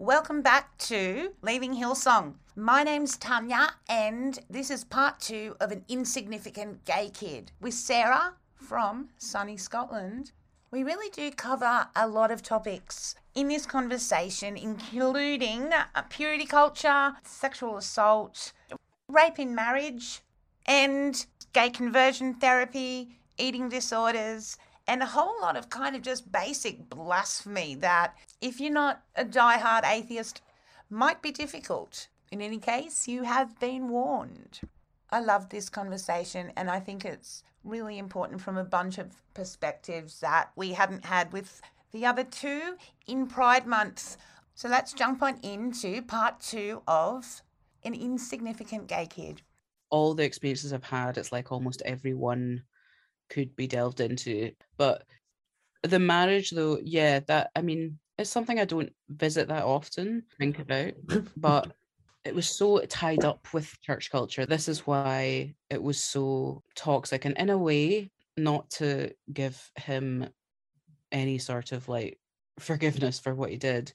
Welcome back to Leaving Hillsong. My name's Tanya, and this is part two of An Insignificant Gay Kid with Sarah from sunny Scotland. We really do cover a lot of topics in this conversation, including purity culture, sexual assault, rape in marriage, and gay conversion therapy, eating disorders, and a whole lot of kind of just basic blasphemy that, if you're not a die-hard atheist, might be difficult. In any case, you have been warned. I love this conversation, and I think it's really important from a bunch of perspectives that we hadn't had with the other two in Pride Month. So let's jump on into part two of An Insignificant Gay Kid. all the experiences I've had, it's like almost everyone could be delved into. But the marriage, though, yeah, that I mean, it's something I don't visit that often, think about. but it was so tied up with church culture. This is why it was so toxic, and in a way, not to give him any sort of like forgiveness for what he did.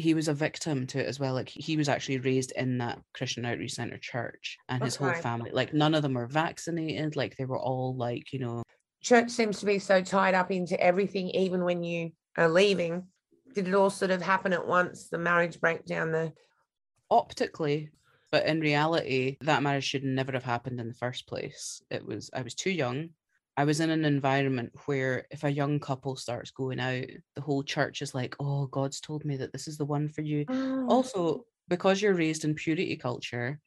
He was a victim to it as well. Like he was actually raised in that Christian Outreach Center church, and his whole family, like none of them were vaccinated. Like they were all like, you know, church seems to be so tied up into everything, even when you are leaving. Did it all sort of happen at once? The marriage breakdown, the optically, but in reality, that marriage should never have happened in the first place. It was I was too young. I was in an environment where if a young couple starts going out, the whole church is like, "Oh, God's told me that this is the one for you." Oh. Also, because you're raised in purity culture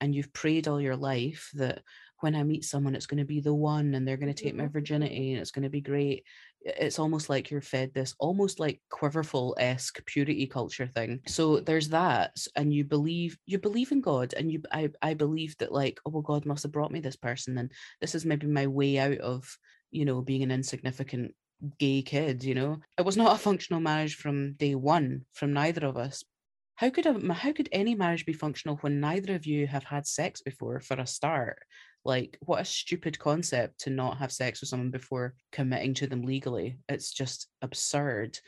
and you've prayed all your life that when I meet someone, it's going to be the one and they're going to take my mm-hmm. virginity and it's going to be great. It's almost like you're fed this almost like quiverful esque purity culture thing. So there's that, and you believe you believe in God, and you I I believe that like oh well God must have brought me this person, and this is maybe my way out of you know being an insignificant gay kid. You know, it was not a functional marriage from day one from neither of us. How could a how could any marriage be functional when neither of you have had sex before for a start? Like, what a stupid concept to not have sex with someone before committing to them legally. It's just absurd.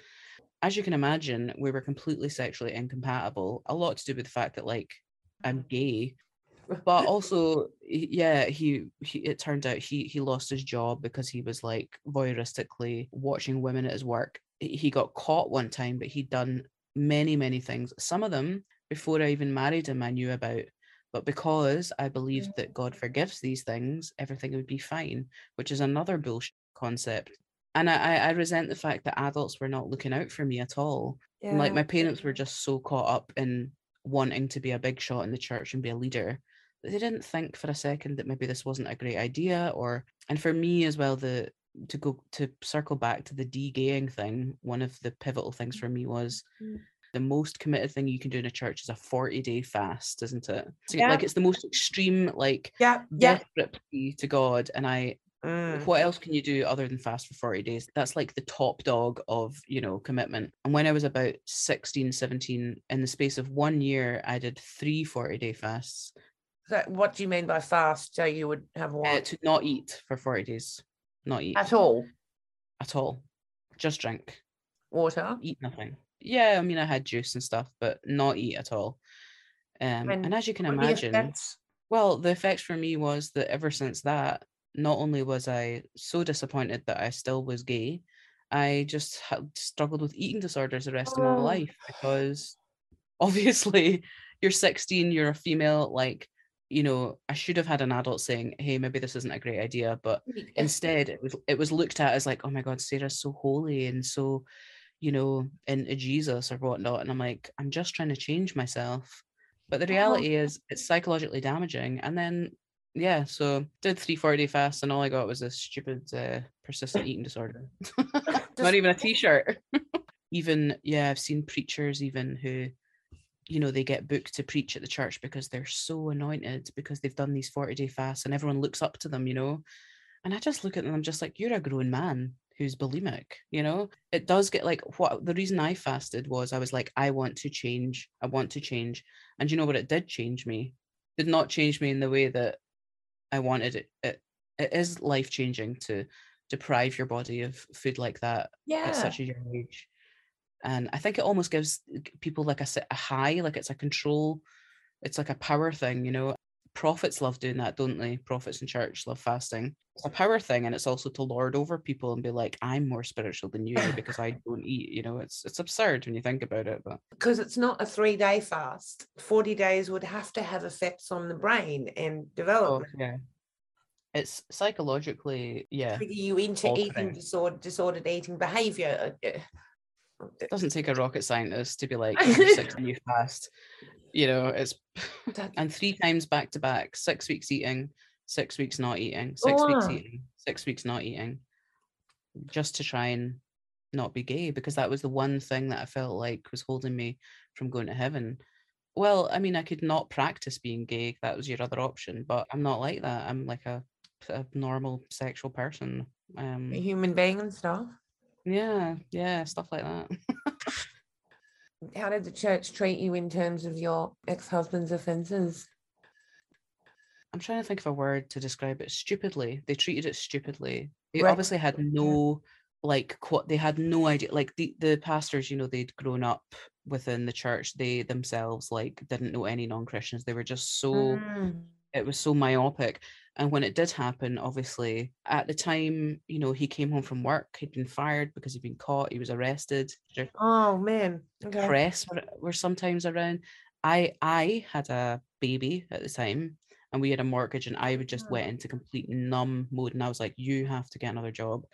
As you can imagine, we were completely sexually incompatible. A lot to do with the fact that, like, I'm mm-hmm. gay, but also, yeah, he, he it turned out he he lost his job because he was like voyeuristically watching women at his work. He he got caught one time, but he'd done many many things. Some of them before I even married him, I knew about. But because I believed that God forgives these things, everything would be fine, which is another bullshit concept. And I, I I resent the fact that adults were not looking out for me at all. And, Like my parents were just so caught up in wanting to be a big shot in the church and be a leader that they didn't think for a second that maybe this wasn't a great idea. Or and for me as well, the to go to circle back to the de-gaying thing, one of the pivotal things mm. for me was mm. The most committed thing you can do in a church is a 40 day fast, isn't it? So, Yeah. Like it's the most extreme, like Yeah, yeah. desperate plea to God. And I, Mm. what else can you do other than fast for 40 days? That's like the top dog of, you know, commitment. And when I was about 16, 17, in the space of one year, I did three 40 day fasts So what do you mean by fast? So you would have uh, to not eat for 40 days, not eat at all? at all, just drink. Water. eat nothing. Yeah, I mean, I had juice and stuff, but not eat at all. Um, And and as you can were the imagine, well, the effects for me was that ever since that, not only was I so disappointed that I still was gay, I just had struggled with eating disorders the rest of my Oh. life because obviously you're 16, you're a female, like, you know, I should have had an adult saying, hey, maybe this isn't a great idea, but instead it was it was looked at as like oh my god sarah's so holy and so you know into jesus or whatnot and i'm like i'm just trying to change myself. But the reality is it's psychologically damaging and then yeah so did 340 day fast and all i got was a stupid uh, persistent eating disorder. Not even a t-shirt. Even yeah i've seen preachers even who you know they get booked to preach at the church because they're so anointed because they've done these 40 day fasts and everyone looks up to them you know? And I just look at them, I'm just like, you're a grown man who's bulimic, you know? It does get like what the reason I fasted was I was like, I want to change. I want to change. And you know what? It did change me. Did not change me in the way that I wanted it. It, it is life changing to deprive your body of food like that Yeah. at such a young age. And I think it almost gives uh, people like a, a high, like it's a control, it's like a power thing, you know. Prophets love doing that, don't they? Prophets in church love fasting. It's a power thing, and it's also to lord over people and be like, "I'm more spiritual than you because I don't eat." You know, it's it's absurd when you think about it, but because it's not a three day fast. 40 days would have to have effects on the brain and oh, yeah, it's psychologically, yeah, Trigger you into eating disorder, disordered eating behavior. Uh, uh, It doesn't take a rocket scientist to be like, six and you fast." You know, it's and three times back to back, six weeks eating, six weeks not eating, six weeks Wow. eating, six weeks not eating, just to try and not be gay because that was the one thing that I felt like was holding me from going to heaven. Well, I mean, I could not practice being gay. That was your other option, but I'm not like that. I'm like a, a normal sexual person. Um, a human being and stuff. Yeah, yeah, stuff like that. How did the church treat you in terms of your ex husband's offences? I'm trying to think of a word to describe it. Stupidly, they treated it stupidly. They Right. obviously had no like what they had no idea. Like the the pastors, you know, they'd grown up within the church. They themselves like didn't know any non Christians. They were just so Mm. It was so myopic. And when it did happen, obviously at the time, you know, he came home from work. He'd been fired because he'd been caught. He was arrested. Oh, man. Okay. press were, were sometimes around. I I had a baby at the time and we had a mortgage and I would just Mm. went into complete numb mode and I was like, you have to get another job.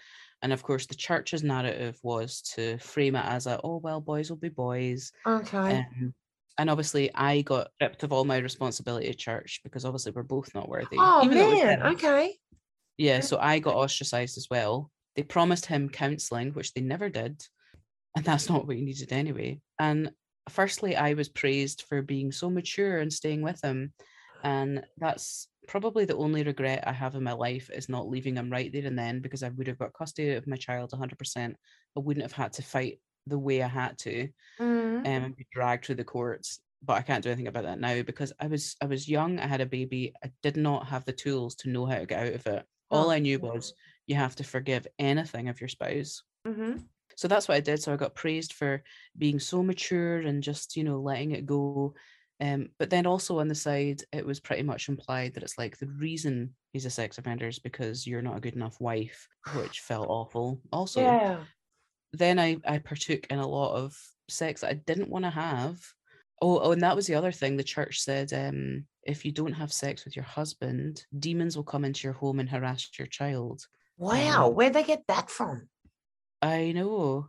And of course the church's narrative was to frame it as a, oh well, boys will be boys. Okay. Um, and obviously I got stripped of all my responsibility at church because obviously we're both not worthy. oh, even though it was man. Okay. Yeah, so I got ostracized as well. They promised him counseling, which they never did. And that's not what he needed anyway. And firstly, I was praised for being so mature and staying with him. And that's probably the only regret I have in my life is not leaving him right there and then because I would have got custody of my child 100%. I wouldn't have had to fight the way I had to Mm. um, and be dragged through the courts. But I can't do anything about that now because I was I was young. I had a baby. I did not have the tools to know how to get out of it. All Oh, I knew was you have to forgive anything of your spouse. Mhm. So that's what I did. So I got praised for being so mature and just you know letting it go. Um, but then also on the side, it was pretty much implied that it's like the reason he's a sex offender is because you're not a good enough wife, which felt awful. Also, Yeah. Then I, I partook in a lot of sex that I didn't want to have. Oh, oh, and that was the other thing. The church said, um, if you don't have sex with your husband, demons will come into your home and harass your child. Wow. Um, Where'd they get that from? I know.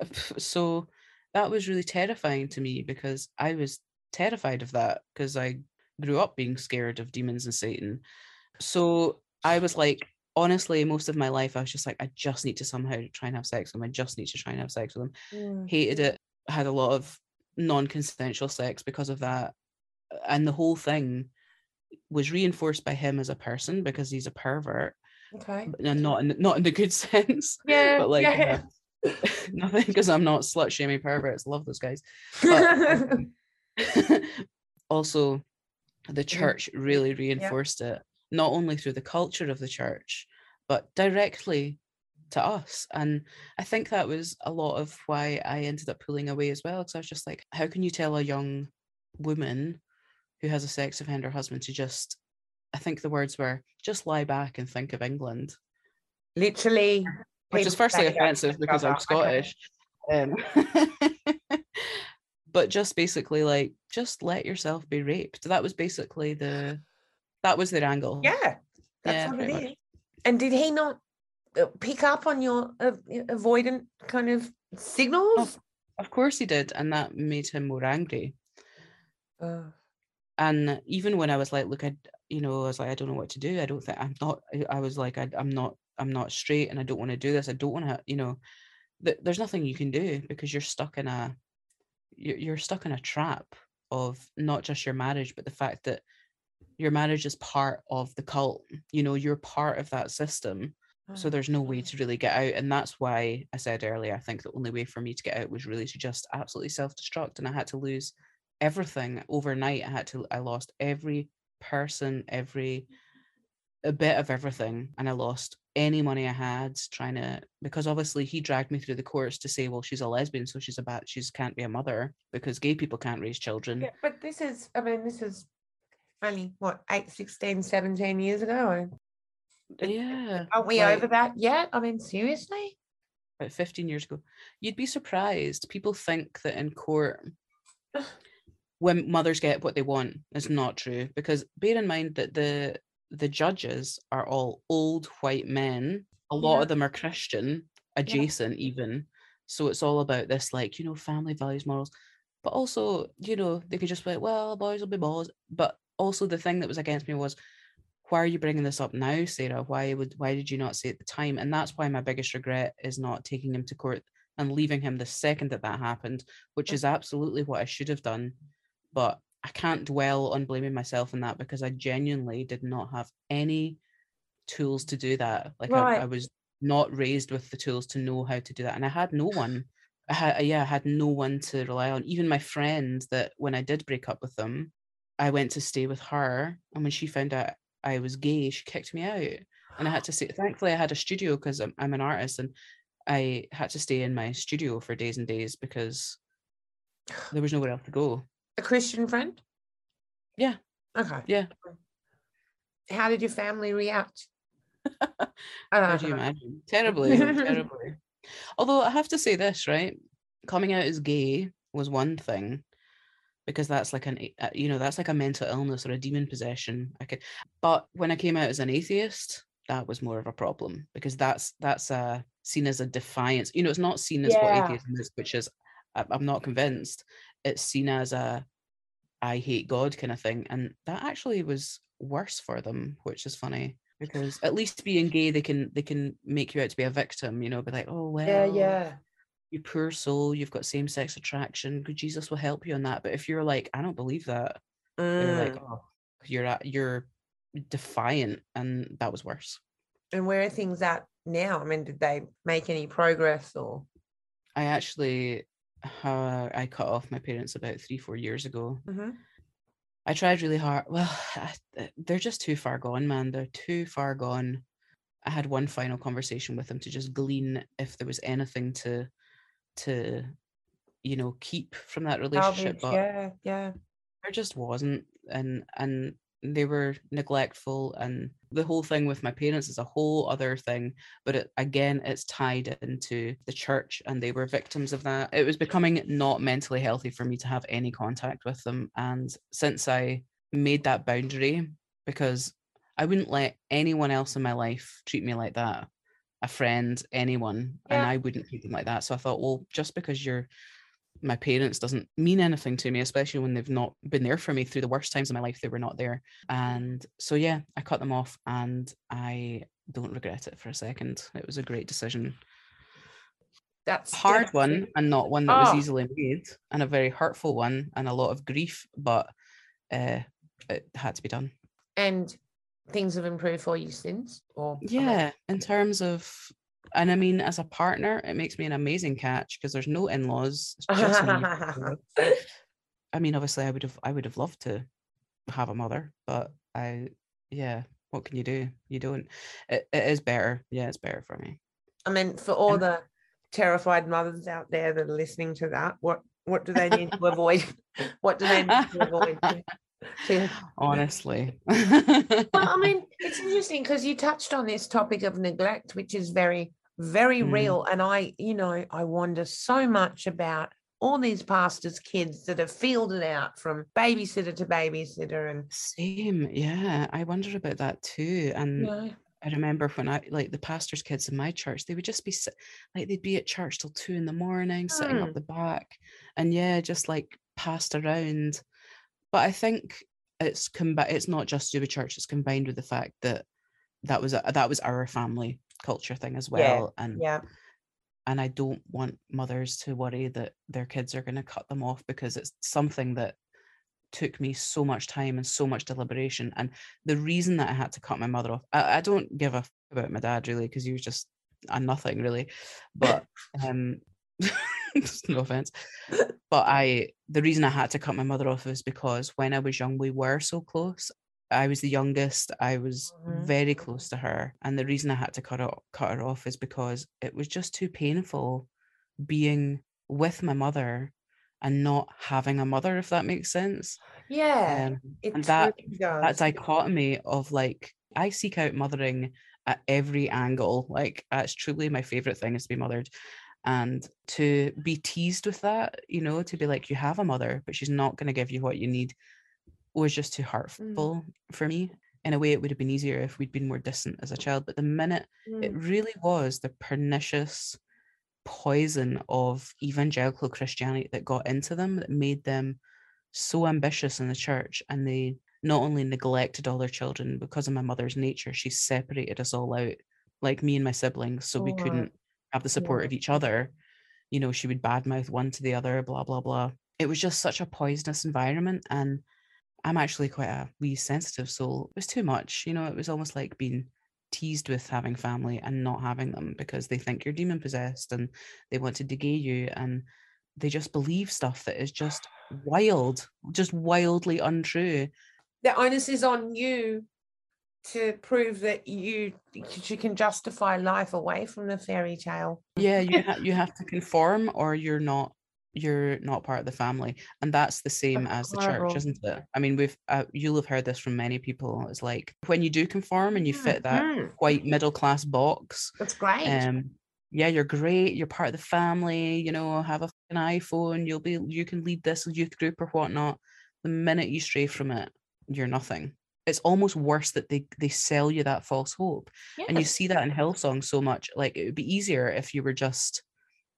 Uh, So that was really terrifying to me because I was terrified of that because I grew up being scared of demons and Satan. So I was like, honestly, most of my life, I was just like, I just need to somehow try and have sex with him. I just need to try and have sex with him. Mm. hated it had a lot of non-consensual sex because of that and the whole thing was reinforced by him as a person because he's a pervert Okay. and not in not in the good sense Yeah. but like yeah. uh, nothing because i'm not slut shaming perverts love those guys but- um, also the church really reinforced it not only through the culture of the church but directly to us and i think that was a lot of why i ended up pulling away as well because i was just like how can you tell a young woman who has a sex offender husband to just i think the words were just lie back and think of england Literally. which is firstly say that to offensive because. I'm Scottish. Um, but just basically like just let yourself be raped. That was basically the that was their angle. Yeah. That's Yeah, what pretty it much. is. And did he not uh, pick up on your uh, avoidant kind of signals? Of course he did, and that made him more angry. Uh, And even when I was like, look, I you know, I was like, I don't know what to do. I don't think I'm not. I- I was like, I, I'm not. I'm not straight, and I don't want to do this. I don't want to. You know, th- there's nothing you can do because you're stuck in a. You're, you're stuck in a trap of not just your marriage, but the fact that your marriage is part of the cult. You know, you're part of that system. So ah. there's no way to really get out. And that's why I said earlier, I think the only way for me to get out was really to just absolutely self-destruct. And I had to lose everything overnight. I had to I lost every person, every a bit of everything. And I lost any money I had trying to because obviously he dragged me through the courts to say, well, she's a lesbian, so she's a bad she's can't be a mother because gay people can't raise children. yeah, but this is, I mean, this is only what, 8, 16, 17 years ago. Yeah. Aren't we like- over that yet? I mean, seriously? about 15 years ago you'd be surprised people think that in court when mothers get what they want is not true because bear in mind that the the judges are all old white men a lot Yeah. of them are christian adjacent even so it's all about this like you know family values morals but also you know they could just be like well boys will be boys but also the thing that was against me was why are you bringing this up now sarah? Why would why did you not say at the time? And that's why my biggest regret is not taking him to court and leaving him the second that that happened which is absolutely what i should have done. But i can't dwell on blaming myself in that because i genuinely did not have any tools to do that. Like I, I was not raised with the tools to know how to do that and i had no one. I had yeah, I had no one to rely on. Even my friend that when I did break up with them, I went to stay with her. And when she found out I was gay, she kicked me out. And I had to stay. Thankfully, I had a studio because I'm, I'm an artist, and I had to stay in my studio for days and days because there was nowhere else to go. A Christian friend? Yeah. Okay. Yeah. How did your family react? How do you imagine? Terribly, terribly. Although I have to say this, right? Coming out as gay was one thing because that's like an, a- you know, that's like a mental illness or a demon possession. I could, but when I came out as an atheist, that was more of a problem because that's that's uh, seen as a defiance. You know, it's not seen as what atheism is, which is I'm not convinced. It's seen as a I hate God kind of thing, and that actually was worse for them, which is funny because at least being gay, they can they can make you out to be a victim. You know, be like, oh well, yeah, yeah. You poor soul, you've got same sex attraction. Good Jesus will help you on that. But if you're like, I don't believe that, they're like, Mm. oh, you're at, you're defiant, and that was worse. And where are things at now? I mean, did they make any progress or? I actually, uh, I cut off my parents about three four years ago. Mhm. I tried really hard. Well, I, they're just too far gone, man. They're too far gone. I had one final conversation with them to just glean if there was anything to, to, you know, keep from that relationship. But yeah, yeah. there just wasn't and and they were neglectful and the whole thing with my parents is a whole other thing but it, again it's tied into the church and they were victims of that it was becoming not mentally healthy for me to have any contact with them and since i made that boundary because i wouldn't let anyone else in my life treat me like that a friend anyone and i wouldn't treat them like that so i thought well just because you're my parents doesn't mean anything to me, especially when they've not been there for me through the worst times of my life. They were not there. And so, yeah, I cut them off and I don't regret it for a second. It was a great decision. That's hard one and not one that was Oh. easily made and a very hurtful one and a lot of grief but uh it had to be done And things have improved for you since? Or yeah in terms of and i mean as a partner it makes me an amazing catch because there's no in-laws i mean obviously i would have i would have loved to have a mother but i yeah what can you do you don't it, it is better yeah it's better for me I mean, for all And- the terrified mothers out there that are listening to that, what what do they need to avoid? What do they need to avoid? honestly Well, I mean, it's interesting because you touched on this topic of neglect, which is very, very Mm. real. And I, you know, I wonder so much about all these pastors' kids that are fielded out from babysitter to babysitter. And, Same, yeah. I wonder about that too. And know, I remember when I like the pastor's kids in my church, they would just be like they'd be at church till two in the morning, sitting Mm. up the back, and yeah, just like passed around. But I think it's combi- It's not just with church; it's combined with the fact that that was a, that was our family culture thing as Yeah, well, and yeah. and I don't want mothers to worry that their kids are going to cut them off because it's something that took me so much time and so much deliberation. And the reason that I had to cut my mother off, I, I don't give a f- about my dad really because he was just a nothing really. But um, no offense. But I, the reason I had to cut my mother off is because when I was young, we were so close. I was the youngest. I was Mhm. very close to her, and the reason I had to cut her, cut her off is because it was just too painful being with my mother and not having a mother, if that makes sense. Yeah. Um, and that that dichotomy of like I seek out mothering at every angle. Like that's truly my favorite thing is to be mothered. And to be teased with that, you know, to be like, you have a mother, but she's not going to give you what you need, was just too hurtful for me. In a way, it would have been easier if we'd been more distant as a child. But the minute it Mm. really was the pernicious poison of evangelical Christianity that got into them that made them so ambitious in the church and they not only neglected all their children because of my mother's nature, she separated us all out, like me and my siblings, so we couldn't have the support Yeah. of each other. You know, she would badmouth one to the other, blah, blah, blah. It was just such a poisonous environment. And I'm actually quite a wee sensitive soul. It was too much. You know, it was almost like being teased with having family and not having them because they think you're demon possessed and they want to de-gay you and they just believe stuff that is just wild, just wildly untrue. the onus is on you to prove that you you can justify life away from the fairy tale. Yeah, you ha- you have to conform or you're not you're not part of the family. And that's the same as the church isn't it? I mean we've uh, you'll have heard this from many people. It's like when you do conform and you fit that white middle class box That's great. um yeah you're great you're part of the family you know have a an iphone you'll be you can lead this youth group or whatnot. The minute you stray from it you're nothing it's almost worse that they they sell you that false hope and you see that in hillsong so much like it would be easier if you were just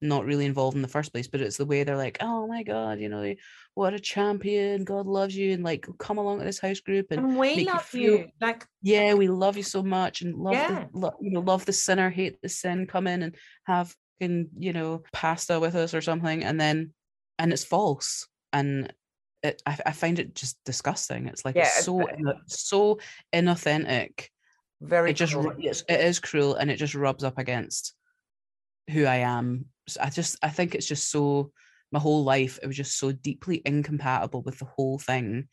not really involved in the first place but it's the way they're like oh my god you know what a champion god loves you and like come along to this house group and and we make you feel- you. Like yeah we love you so much and love Yeah. the lo- you know love the sinner hate the sin come in and have fucking, you know pasta with us or something and then and it's false and it, I, I find it just disgusting it's like Yeah, it's so so inauthentic very it just cruel. it's, it is cruel and it just rubs up against who I am. So I just I think it's just so my whole life it was just so deeply incompatible with the whole thing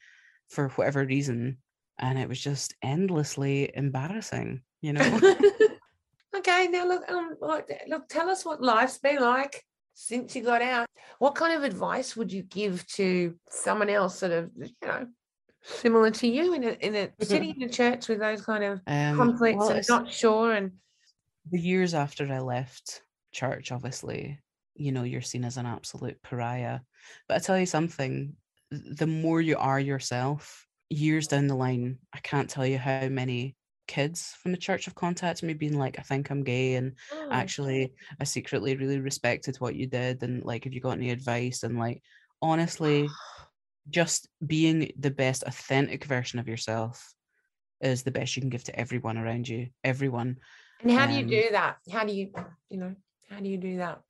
for whatever reason and it was just endlessly embarrassing, you know. okay, now look, um, what, look, tell us what life's been like since you got out. What kind of advice would you give to someone else sort of, you know, similar to you in a in a sitting in a church with those kind of Um, conflicts well, and not sure and the years after I left church, obviously, you know, you're seen as an absolute pariah. But I tell you something, the more you are yourself, years down the line, I can't tell you how many kids from the church have contacted me being like, I think I'm gay and Oh, actually I secretly really respected what you did and like have you got any advice? And like honestly, just being the best authentic version of yourself is the best you can give to everyone around you. Everyone. And how do you um, do that? How do you, you know, how do you do that?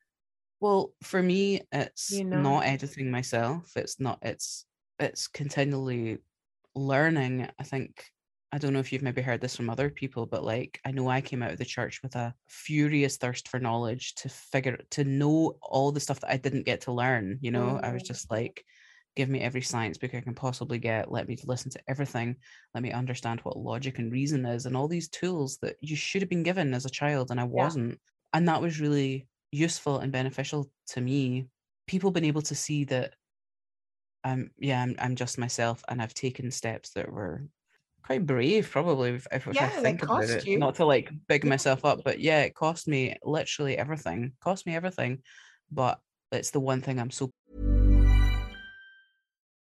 Well, for me, it's You know? not editing myself. It's not. It's it's continually learning. I think I don't know if you've maybe heard this from other people, but like I know I came out of the church with a furious thirst for knowledge to figure to know all the stuff that I didn't get to learn. You know, I was Mm. just like, give me every science book I can possibly get. Let me listen to everything. Let me understand what logic and reason is, and all these tools that you should have been given as a child, and I wasn't. And that was really useful and beneficial to me. People been able to see that I'm yeah, I'm I'm just myself and I've taken steps that were quite brave probably if, if, if I think about it. you. Not to like big Yeah. myself up, but yeah, it cost me literally everything. Cost me everything. But it's the one thing I'm so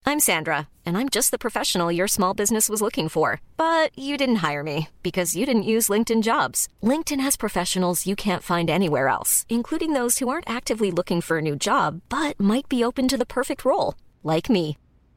I'm Sandra, and I'm just the professional your small business was looking for. But you didn't hire me because you didn't use LinkedIn jobs. LinkedIn has professionals you can't find anywhere else, including those who aren't actively looking for a new job but might be open to the perfect role, like me.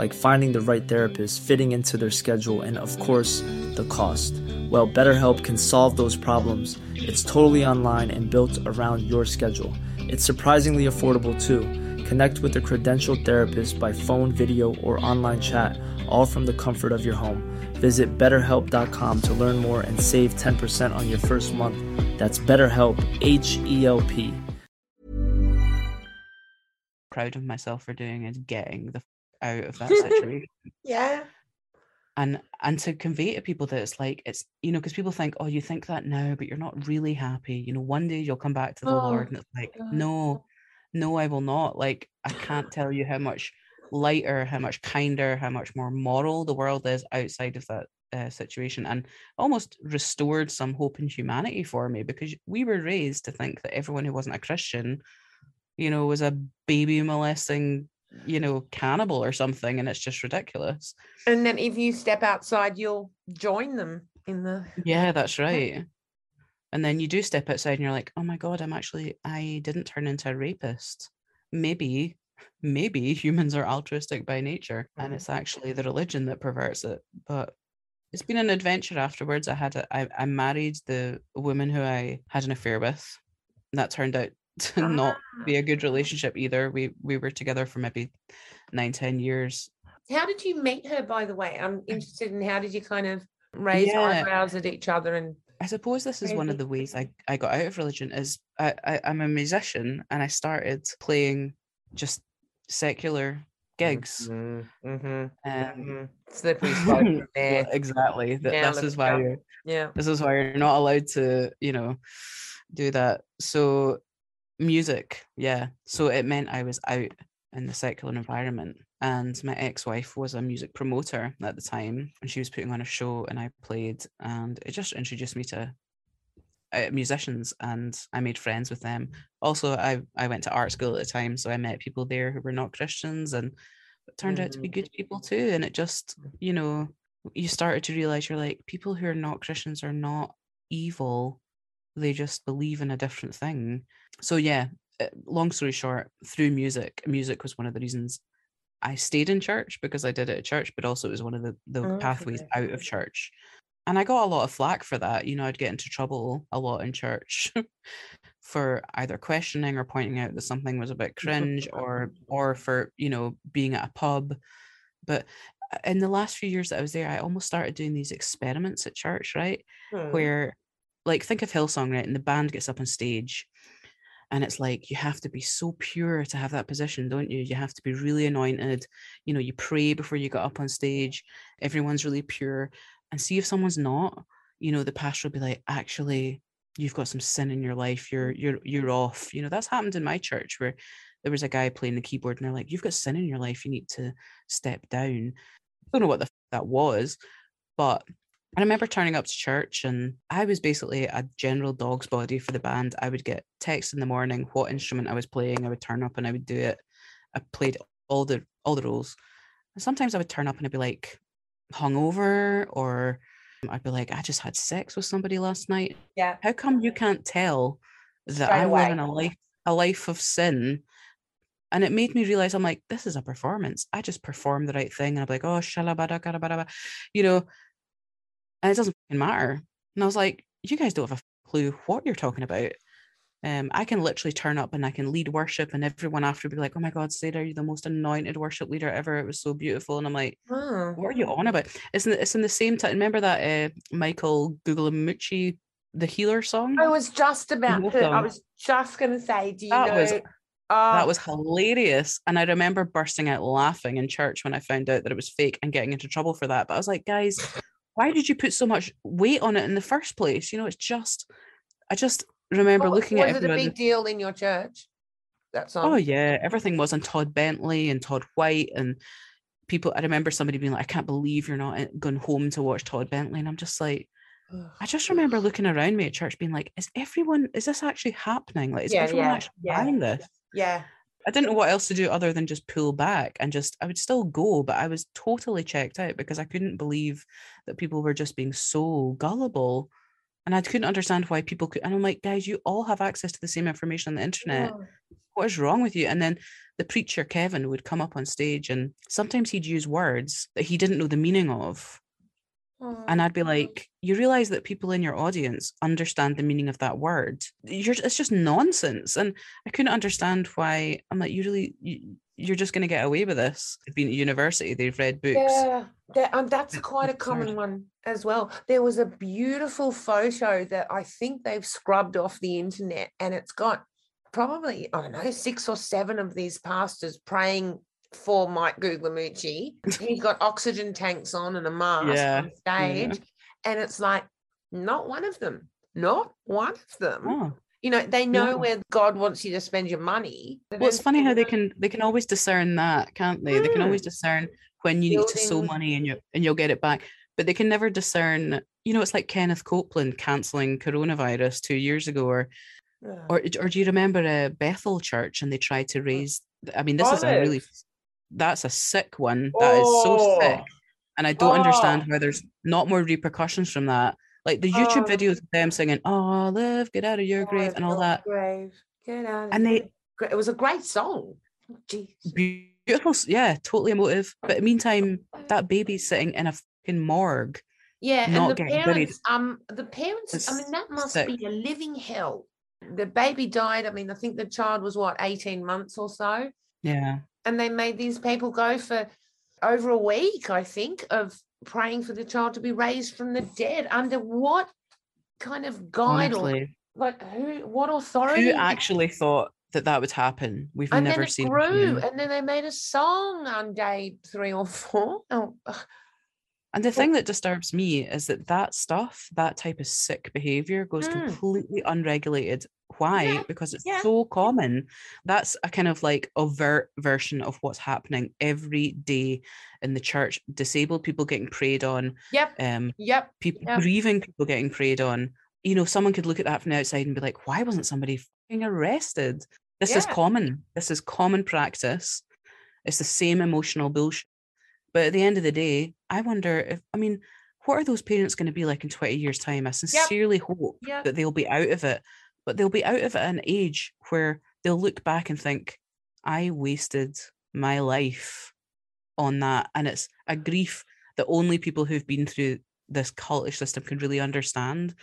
like finding the right therapist, fitting into their schedule, and of course, the cost. Well, BetterHelp can solve those problems. It's totally online and built around your schedule. It's surprisingly affordable too. Connect with a credentialed therapist by phone, video, or online chat, all from the comfort of your home. Visit betterhelp.com to learn more and save 10% on your first month. That's BetterHelp, H E L P. proud of myself for doing is getting the out of that situation. Yeah. and and to convey to people that it's like it's you know because people think oh you think that now but you're not really happy you know one day you'll come back to the lord Oh, and it's like God. no no i will not like i can't tell you how much lighter how much kinder how much more moral the world is outside of that uh, situation and almost restored some hope in humanity for me because we were raised to think that everyone who wasn't a christian you know was a baby molesting you know cannibal or something and it's just ridiculous And then if you step outside, you'll join them in the. Yeah, that's right. And then you do step outside and you're like, oh my God, I'm actually, I didn't turn into a rapist. Maybe, maybe humans are altruistic by nature and it's actually the religion that perverts it. But it's been an adventure afterwards. I had, a, I, I married the woman who I had an affair with. And that turned out to not be a good relationship either. We, we were together for maybe nine, ten years. How did you meet her, by the way? I'm interested in how did you kind of raise Yeah. eyebrows at each other and I suppose this is one of the ways I, I got out of religion is I, I I'm a musician and I started playing just secular gigs. Mm-hmm. Um, Slippery slope there. exactly. Th- Now this is why you. you're Yeah. this is why you're not allowed to, you know, do that. So music, yeah. So it meant I was out in the secular environment. And my ex-wife was a music promoter at the time, and she was putting on a show, and I played, and it just introduced me to uh, musicians, and I made friends with them. Also, I I went to art school at the time, so I met people there who were not Christians, and it turned out to be good people too. And it just, you know, you started to realize you're like people who are not Christians are not evil; they just believe in a different thing. So yeah, uh, long story short, through music, music was one of the reasons I stayed in church because I did it at church, but also it was one of the the pathways Okay. out of church. And I got a lot of flack for that. You know, I'd get into trouble a lot in church for either questioning or pointing out that something was a bit cringe or or for, you know, being at a pub. But uh, in the last few years that I was there, I almost started doing these experiments at church, right? Hmm. Where like think of Hillsong, right? And the band gets up on stage and it's like you have to be so pure to have that position don't you? You have to be really anointed you know you pray before you get up on stage everyone's really pure and see if someone's not you know the pastor will be like actually you've got some sin in your life you're mm. you're you're off. You know that's happened in my church where there was a guy playing the keyboard and they're like you've got sin in your life you need to step down. I don't know what the f- that was but I remember turning up to church and I was basically a general dog's body for the band. I would get texts in the morning what instrument I was playing. I would turn up and I would do it. I played all the all the roles. And sometimes I would turn up and I'd be like hungover or I'd be like, I just had sex with somebody last night. Yeah. How come you can't tell that I'm away. living a life a life of sin? And it made me realize I'm like, this is a performance. I just perform the right thing. And I'm like, oh, shalabada, you know, and it doesn't matter. And I was like, you guys don't have a clue what you're talking about. Um, I can literally turn up and I can lead worship, and everyone after be like, "Oh my God, Sarah, you're the most anointed worship leader ever. It was so beautiful." And I'm like, Oh. "What are you on about?" It's in the, it's in the same time. Remember that uh, Michael Guglielmucci, the healer song? I was just about to, I was just going to say, do you That know? was- Oh, that was hilarious. And I remember bursting out laughing in church when I found out that it was fake and getting into trouble for that. But I was like, guys, why did you put so much weight on it in the first place? You know, it's just, I just remember Well, looking was at it was it a big deal in your church? That's song. Oh yeah, everything was on Todd Bentley and Todd White and people. I remember somebody being like, "I can't believe you're not eh, going home to watch Todd Bentley," and I'm just like, I just remember looking around me at church, being like, "Is everyone? Is this actually happening? Like, is Yeah, everyone yeah, actually yeah. buying this?" Yeah. I didn't know what else to do other than just pull back and just I would still go, but I was totally checked out because I couldn't believe that people were just being so gullible. And I couldn't understand why people could and I'm like, guys, you all have access to the same information on the internet. Oh. What is wrong with you? And then the preacher Kevin would come up on stage and sometimes he'd use words that he didn't know the meaning of. And I'd be like, you realize that people in your audience understand the meaning of that word. You're it's just nonsense. And I couldn't understand why I'm like, you really you, you're just gonna get away with this. They've been at university, they've read books. Yeah, that, um, that's quite a common one as well. There was a beautiful photo that I think they've scrubbed off the internet, and it's got probably, I don't know, six or seven of these pastors praying for Mike Guglielmucci. He's got oxygen tanks on and a mask Yeah, on stage, mm-hmm. and it's like, not one of them, not one of them. Oh. You know, they know No. where God wants you to spend your money. Well, it's funny how they can they can always discern that, can't they? They can Mm. always discern when you need to sow money and you and you'll get it back. But they can never discern, you know, it's like Kenneth Copeland cancelling coronavirus two years ago, or Yeah. or or do you remember a Bethel Church and they tried to mm. raise? I mean, this is a really. That's a sick one. That is so sick, Oh. and I don't understand Oh. why there's not more repercussions from that. Like the YouTube Oh. videos of them singing Oh, live, get out of your grave" and all that. grave, get out And they- it was a great song. Jeez. Beautiful, yeah, totally emotive. But in the meantime, that baby's sitting in a fucking morgue. Yeah, not and the getting buried. parents, um, the parents, I mean, that must sick. be a living hell. The baby died. I mean, I think the child was what, 18 months or so. Yeah, And they made these people go for over a week, I think, of praying for the child to be raised from the dead. Under what kind of guide or like who, what authority? who actually thought that that would happen? We've and never seen. grew, and then they made a song on day three or four. Oh. And the thing that disturbs me is that that stuff, that type of sick behavior, goes Mm. completely unregulated. Why? Yeah, Because it's yeah. so common. That's a kind of like overt version of what's happening every day in the church. Disabled people getting preyed on. Yep. Um, Yep. people Yep. grieving people getting preyed on. You know, someone could look at that from the outside and be like, why wasn't somebody fucking arrested? This is common. This is common practice. It's the same emotional bullshit. But at the end of the day, I wonder if I mean, what are those parents going to be like in 20 years' time? I sincerely hope Yep. that they'll be out of it, but they'll be out of it at an age where they'll look back and think, I wasted my life on that. And it's a grief that only people who've been through this cultish system can really understand,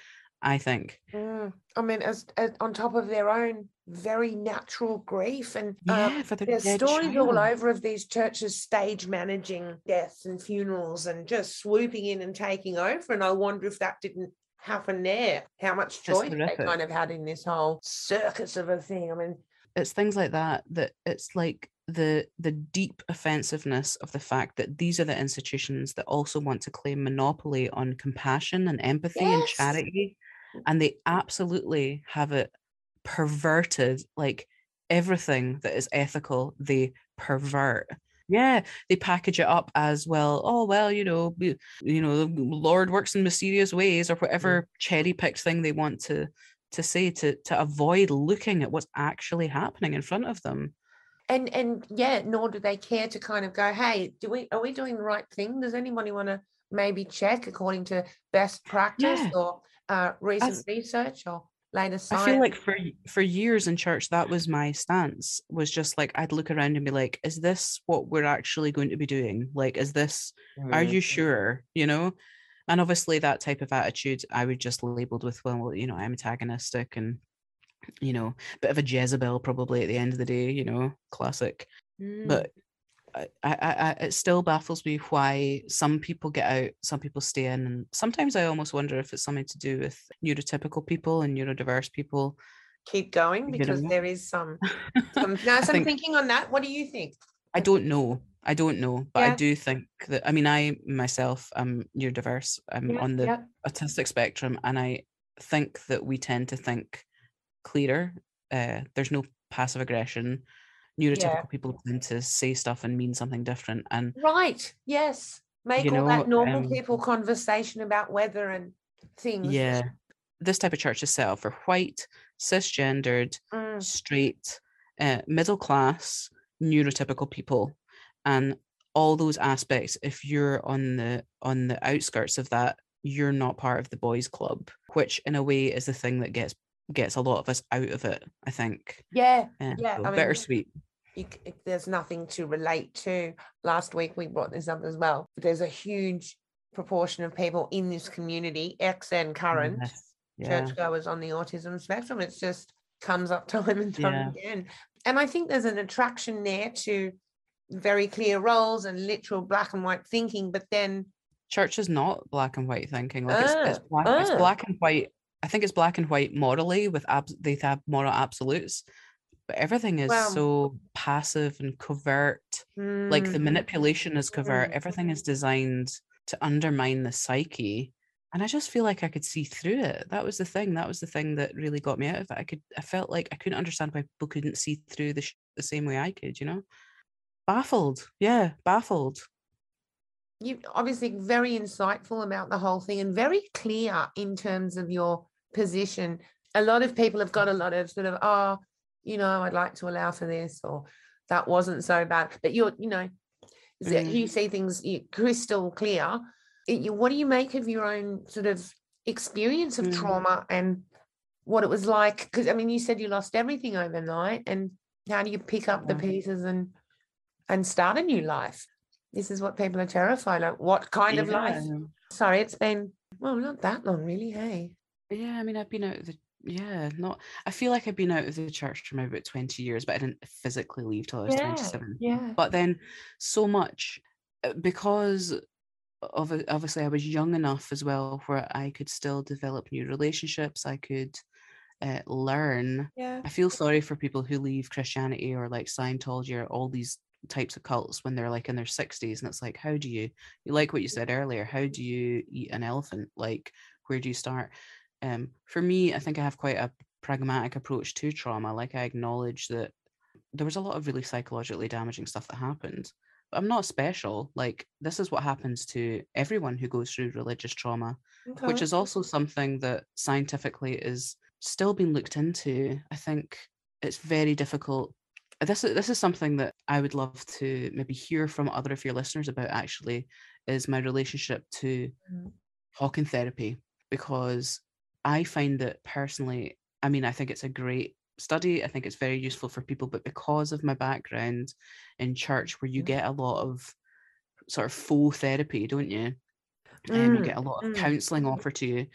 I think. Mm. I mean, as, as on top of their own very natural grief, and Yeah, um, for their there's stories all over of these churches stage managing deaths and funerals and just swooping in and taking over. And I wonder if that didn't happen there. How much choice they kind of had in this whole circus of a thing. I mean, it's things like that that it's like the the deep offensiveness of the fact that these are the institutions that also want to claim monopoly on compassion and empathy and charity and they absolutely have it perverted like everything that is ethical they pervert yeah they package it up as well oh well you know you know the lord works in mysterious ways or whatever cherry picked thing they want to to say to to avoid looking at what's actually happening in front of them and and yeah, nor do they care to kind of go, hey, do we are we doing the right thing? Does anybody want to maybe check according to best practice Yeah. or uh, recent That's- research or I science? feel like for for years in church, that was my stance. Was just like I'd look around and be like, "Is this what we're actually going to be doing? Like, is this? Are Mm. you sure? You know?" And obviously, that type of attitude, I would just labeled with, "Well, you know, I'm antagonistic and, you know, bit of a Jezebel probably at the end of the day. You know, classic." Mm. But I, I, I, it still baffles me why some people get out, some people stay in, and sometimes I almost wonder if it's something to do with neurotypical people and neurodiverse people. keep going You because know? there is some some, no, I some think- thinking on that. What do you think? I don't know. I don't know, but I do think that I mean I myself am neurodiverse. I'm Yeah, on the yeah. autistic spectrum, and I think that we tend to think clearer. Uh, there's no passive aggression. Neurotypical people tend to say stuff and mean something different, and Right. Yes. Make all know, that normal um, people conversation about weather and things. yeah, this type of church is set up for white, cisgendered, Mm. straight, uh, middle class, neurotypical people, and all those aspects. If you're on the on the outskirts of that, you're not part of the boys' club, which in a way is the thing that gets gets a lot of us out of it. I think. Yeah. Uh, Yeah. so I mean, bittersweet. You, if there's nothing to relate to. Last week we brought this up as well. There's a huge proportion of people in this community, ex and current, Yes, Yeah. churchgoers on the autism spectrum. It's just comes up time and time Yeah. again. And I think there's an attraction there to very clear roles and literal black and white thinking, but then church is not black and white thinking. Like it's, it's Ah, black, it's ah. black and white. I think it's black and white morally with abs- they have moral absolutes, but everything is so passive and covert. Like the Mm, manipulation is covert. Mm. Everything is designed to undermine the psyche. And I just feel like I could see through it. That was the thing. That was the thing that really got me out of it. I could, I felt like I couldn't understand why people couldn't see through the sh- the same way I could. You know, baffled. Yeah, baffled. you obviously very insightful about the whole thing and very clear in terms of your position. A lot of people have got a lot of sort of, oh, you know, I'd like to allow for this, or that wasn't so bad. But you're, you know, that you Mm. see things crystal clear. It- you- what do you make of your own sort of experience of Mm. trauma and what it was like? Because I mean, you said you lost everything overnight, and how do you pick up the pieces and and start a new life? This is what people are terrified of. What kind of life? Sorry, it's been well, not that long, really. Hey, Yeah, I mean, I've been out of the yeah, not. I feel like I've been out of the church for maybe about twenty years, but I didn't physically leave till I was Yeah, twenty-seven. yeah. But then, so much uh, because of obviously I was young enough as well where I could still develop new relationships. I could uh, learn. Yeah. I feel sorry for people who leave Christianity or like Scientology or all these types of cults when they're like in their 60s and it's like how do you you like what you said earlier how do you eat an elephant like where do you start um for me i think i have quite a pragmatic approach to trauma like i acknowledge that there was a lot of really psychologically damaging stuff that happened but i'm not special like this is what happens to everyone who goes through religious trauma which is also something that scientifically is still being looked into. I think it's very difficult. This is this is something that I would love to maybe hear from other of your listeners about. Actually, is my relationship to Mm. talking therapy because I find that personally. I mean, I think it's a great study. I think it's very useful for people, but because of my background in church, where you Mm. get a lot of sort of faux therapy, don't you? And you Mm, get a lot of mm. counselling offered to you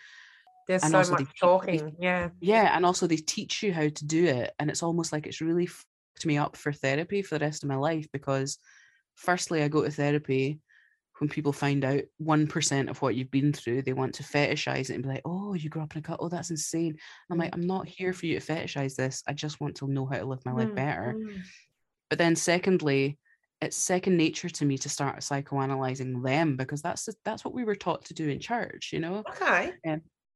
There's and so also they much they- talking. Yeah. yeah and also they teach you how to do it and it's almost like it's really fucked me up for therapy for the rest of my life because firstly i go to therapy when people find out 1% of what you've been through they want to fetishize it and be like oh you grew up in a cult oh that's insane i'm like i'm not here for you to fetishize this i just want to know how to live my life Mm, better mm. but then secondly it's second nature to me to start psychoanalyzing them because that's the- that's what we were taught to do in church you know Okay.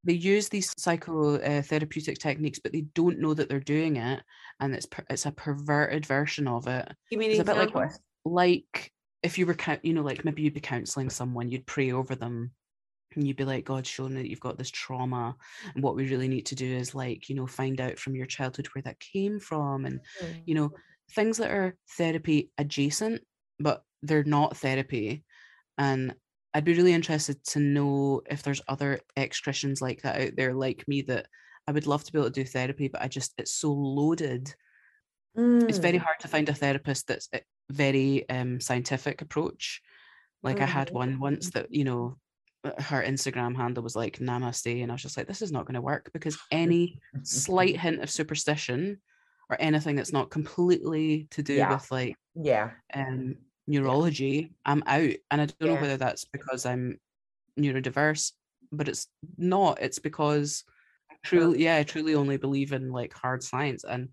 they use these psychotherapeutic techniques, but they don't know that they're doing it, and it's per- it's a perverted version of it. You mean It's a bit like like if you were, you know, like maybe you'd be counseling someone, you'd pray over them, and you'd be like, God, show me that you've got this trauma, and what we really need to do is like, you know, find out from your childhood where that came from, and Mm. you know, things that are therapy adjacent, but they're not therapy. And I'd be really interested to know if there's other ex Christians like that out there, like me, that I would love to be able to do therapy, but I just, it's so loaded. It's very Mm. hard to find a therapist that's a very um, scientific approach. Like I had Mhm. one once that, you know, uh, her Instagram handle was like namaste. And I was just like, this is not going to work because any slight hint of superstition or anything that's not completely to do Yeah. with like Yeah. um neurology, I'm out. And I don't know whether that's because I'm neurodiverse, but it's not. It's because I truly, yeah, I truly only believe in like hard science. And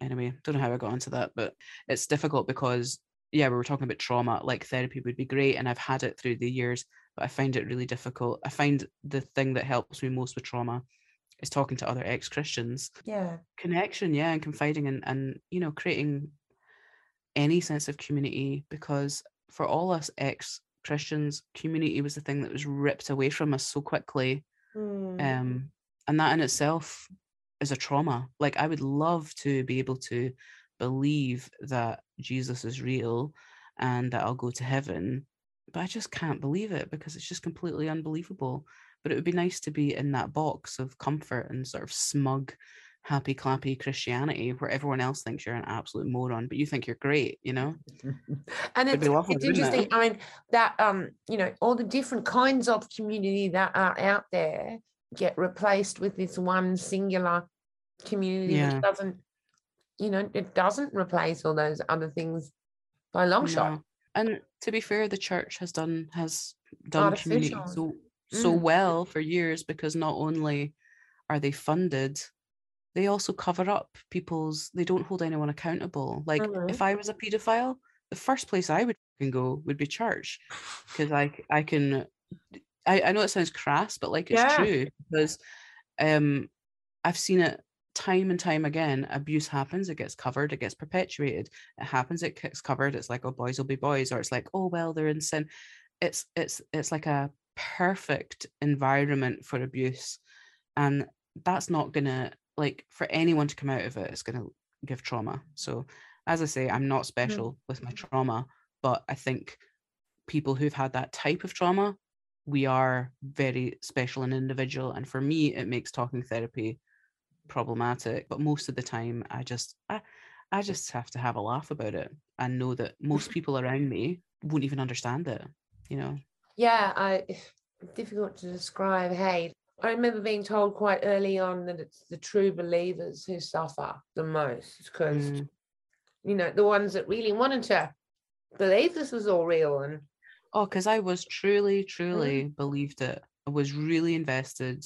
anyway, don't know how I got into that, but it's difficult because yeah, we were talking about trauma, like therapy would be great, and I've had it through the years, but I find it really difficult. I find the thing that helps me most with trauma is talking to other ex-Christians Yeah. connection yeah and confiding and and you know creating any sense of community because for all us ex christians community was the thing that was ripped away from us so quickly Mm. um and that in itself is a trauma like i would love to be able to believe that jesus is real and that i'll go to heaven but i just can't believe it because it's just completely unbelievable but it would be nice to be in that box of comfort and sort of smug happy clappy christianity where everyone else thinks you're an absolute moron but you think you're great you know and it's, lovely, it's wouldn't it? interesting i mean that um you know all the different kinds of community that are out there get replaced with this one singular community Yeah. which doesn't you know it doesn't replace all those other things by long shot And to be fair, the church has done has done community so so Mm. well for years because not only are they funded, they also cover up people's. They don't hold anyone accountable. Like Mhm. if I was a paedophile, the first place I would go would be church because i i can. I, I know it sounds crass, but like it's Yeah. true because um I've seen it time and time again. Abuse happens, it gets covered, it gets perpetuated. It happens, it gets covered. It's like, oh, boys will be boys, or it's like, oh well, they're in sin. It's it's it's like a perfect environment for abuse, and that's not gonna like for anyone to come out of it. It's gonna give trauma. So, as I say, I'm not special with my trauma, but I think people who've had that type of trauma we are very special and individual and for me it makes talking therapy problematic but most of the time i just i, I just have to have a laugh about it. And know that most people around me won't even understand it you know? Yeah i difficult to describe. Hey i remember being told quite early on that it's the true believers who suffer the most because Mm. you know the ones that really wanted to believe this was all real and oh because i was truly truly believed it i was really invested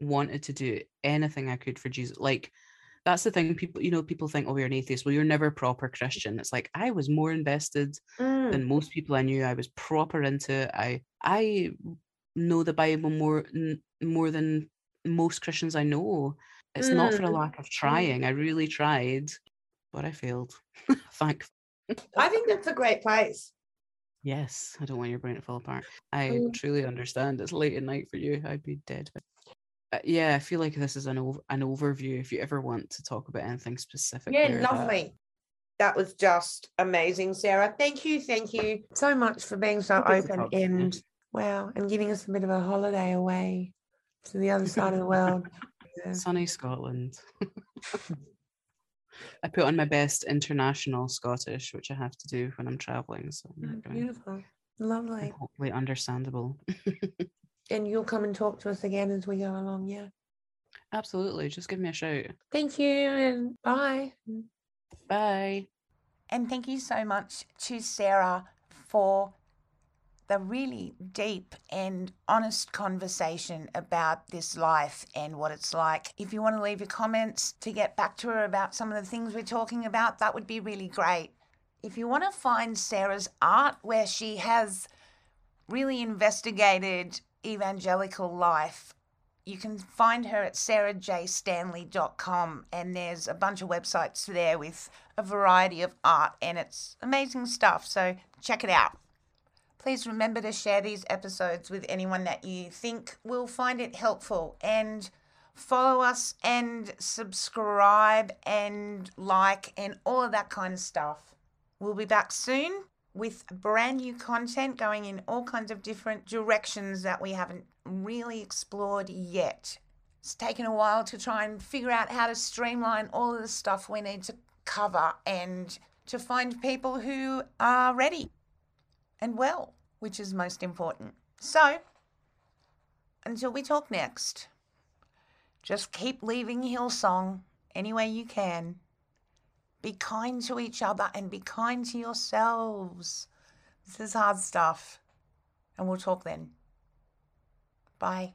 wanted to do anything i could for jesus like that's the thing people you know people think oh you're an atheist well you're never proper christian it's like i was more invested Mm. than most people I knew. I was proper into it. I I know the Bible more n- more than most Christians I know. It's not for a Mm. lack of trying. I really tried, but I failed. Thank. i think that's a great place Yes, I don't want your brain to fall apart. I Mm. truly understand. It's late at night for you. I'd be dead. But uh, yeah, I feel like this is an over- an overview. If you ever want to talk about anything specific, yeah there, that- lovely that was just amazing sarah thank you thank you so much for being so open and wow and giving us a bit of a holiday away to the other side of the world Yeah. Sunny Scotland. I put on my best international Scottish, which I have to do when I'm traveling. So I'm Mm, beautiful I'm lovely hopefully understandable. and you'll come and talk to us again as we go along yeah Absolutely. Just give me a shout. thank you and bye Bye. And thank you so much to Sarah for the really deep and honest conversation about this life and what it's like. If you want to leave your comments to get back to her about some of the things we're talking about, that would be really great. If you want to find Sarah's art where she has really investigated evangelical life, you can find her at sarahjstanley.com and there's a bunch of websites there with a variety of art and it's amazing stuff. So check it out. Please remember to share these episodes with anyone that you think will find it helpful and follow us and subscribe and like and all of that kind of stuff. We'll be back soon with brand new content going in all kinds of different directions that we haven't really explored yet. It's taken a while to try and figure out how to streamline all of the stuff we need to cover and to find people who are ready and well, which is most important. So, until we talk next, just keep leaving Hillsong any way you can. Be kind to each other and be kind to yourselves. This is hard stuff. And we'll talk then. Bye.